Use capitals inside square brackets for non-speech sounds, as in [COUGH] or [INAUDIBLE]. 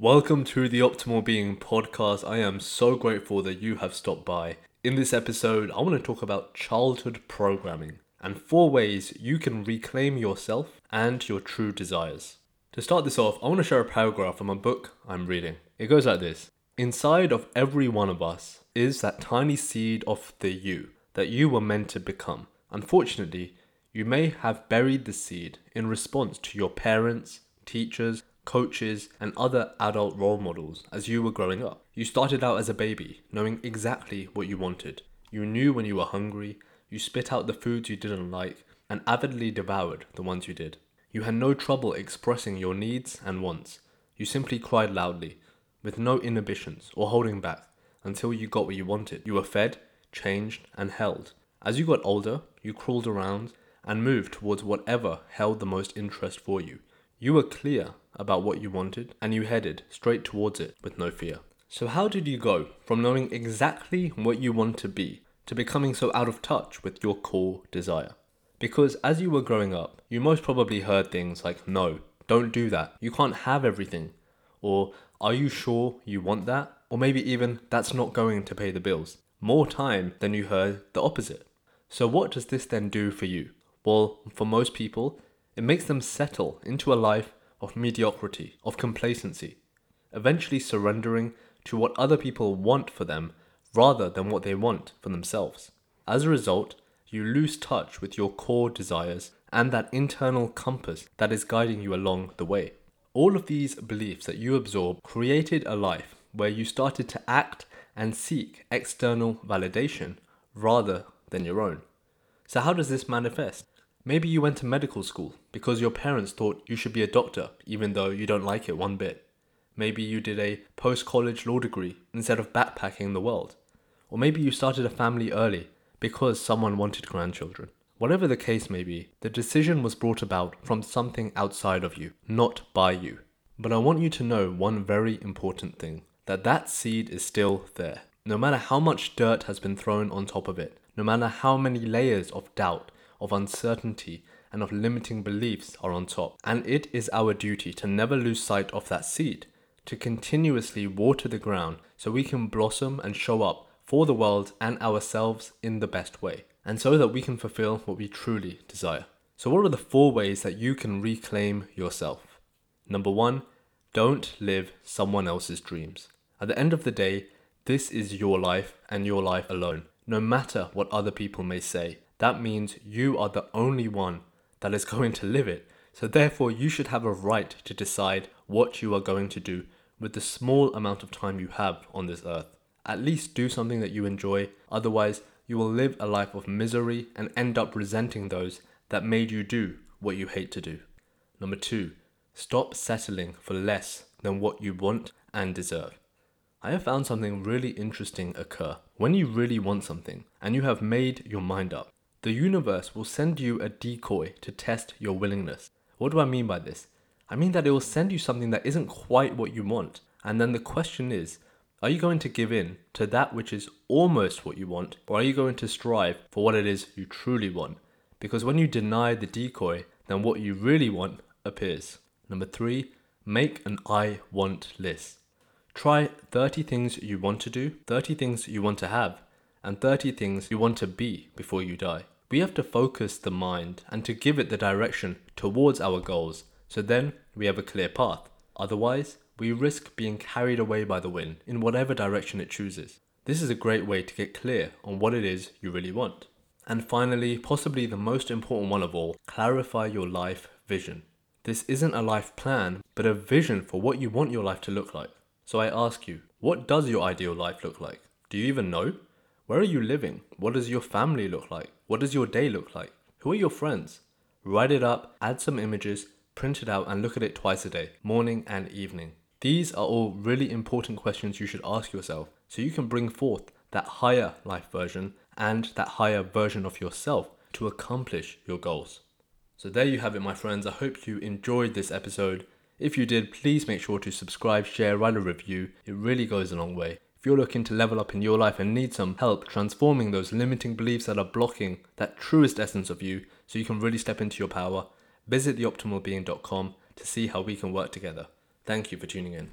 Welcome to the Optimal Being podcast. I am so grateful that you have stopped by. In this episode, I want to talk about childhood programming and four ways you can reclaim yourself and your true desires. To start this off, I want to share a paragraph from a book I'm reading. It goes like this Inside of every one of us is that tiny seed of the you that you were meant to become. Unfortunately, you may have buried the seed in response to your parents, teachers, coaches, and other adult role models as you were growing up. You started out as a baby, knowing exactly what you wanted. You knew when you were hungry, you spit out the foods you didn't like, and avidly devoured the ones you did. You had no trouble expressing your needs and wants. You simply cried loudly, with no inhibitions or holding back, until you got what you wanted. You were fed, changed, and held. As you got older, you crawled around and moved towards whatever held the most interest for you. You were clear about what you wanted and you headed straight towards it with no fear. So, how did you go from knowing exactly what you want to be to becoming so out of touch with your core desire? Because as you were growing up, you most probably heard things like, no, don't do that, you can't have everything, or are you sure you want that? Or maybe even, that's not going to pay the bills. More time than you heard the opposite. So, what does this then do for you? Well, for most people, it makes them settle into a life of mediocrity, of complacency, eventually surrendering to what other people want for them rather than what they want for themselves. As a result, you lose touch with your core desires and that internal compass that is guiding you along the way. All of these beliefs that you absorb created a life where you started to act and seek external validation rather than your own. So, how does this manifest? Maybe you went to medical school because your parents thought you should be a doctor, even though you don't like it one bit. Maybe you did a post college law degree instead of backpacking the world. Or maybe you started a family early because someone wanted grandchildren. Whatever the case may be, the decision was brought about from something outside of you, not by you. But I want you to know one very important thing that that seed is still there. No matter how much dirt has been thrown on top of it, no matter how many layers of doubt, of uncertainty, and of limiting beliefs are on top. And it is our duty to never lose sight of that seed, to continuously water the ground so we can blossom and show up for the world and ourselves in the best way, and so that we can fulfill what we truly desire. So, what are the four ways that you can reclaim yourself? Number one, don't live someone else's dreams. At the end of the day, this is your life and your life alone, no matter what other people may say that means you are the only one that is [LAUGHS] going to live it. So, therefore, you should have a right to decide what you are going to do with the small amount of time you have on this earth. At least do something that you enjoy, otherwise, you will live a life of misery and end up resenting those that made you do what you hate to do. Number two, stop settling for less than what you want and deserve. I have found something really interesting occur. When you really want something and you have made your mind up, the universe will send you a decoy to test your willingness. What do I mean by this? I mean that it will send you something that isn't quite what you want. And then the question is are you going to give in to that which is almost what you want, or are you going to strive for what it is you truly want? Because when you deny the decoy, then what you really want appears. Number three, make an I want list. Try 30 things you want to do, 30 things you want to have, and 30 things you want to be before you die. We have to focus the mind and to give it the direction towards our goals, so then we have a clear path. Otherwise, we risk being carried away by the wind in whatever direction it chooses. This is a great way to get clear on what it is you really want. And finally, possibly the most important one of all, clarify your life vision. This isn't a life plan, but a vision for what you want your life to look like. So I ask you, what does your ideal life look like? Do you even know? Where are you living? What does your family look like? What does your day look like? Who are your friends? Write it up, add some images, print it out, and look at it twice a day, morning and evening. These are all really important questions you should ask yourself so you can bring forth that higher life version and that higher version of yourself to accomplish your goals. So, there you have it, my friends. I hope you enjoyed this episode. If you did, please make sure to subscribe, share, write a review. It really goes a long way. If you're looking to level up in your life and need some help transforming those limiting beliefs that are blocking that truest essence of you so you can really step into your power, visit theoptimalbeing.com to see how we can work together. Thank you for tuning in.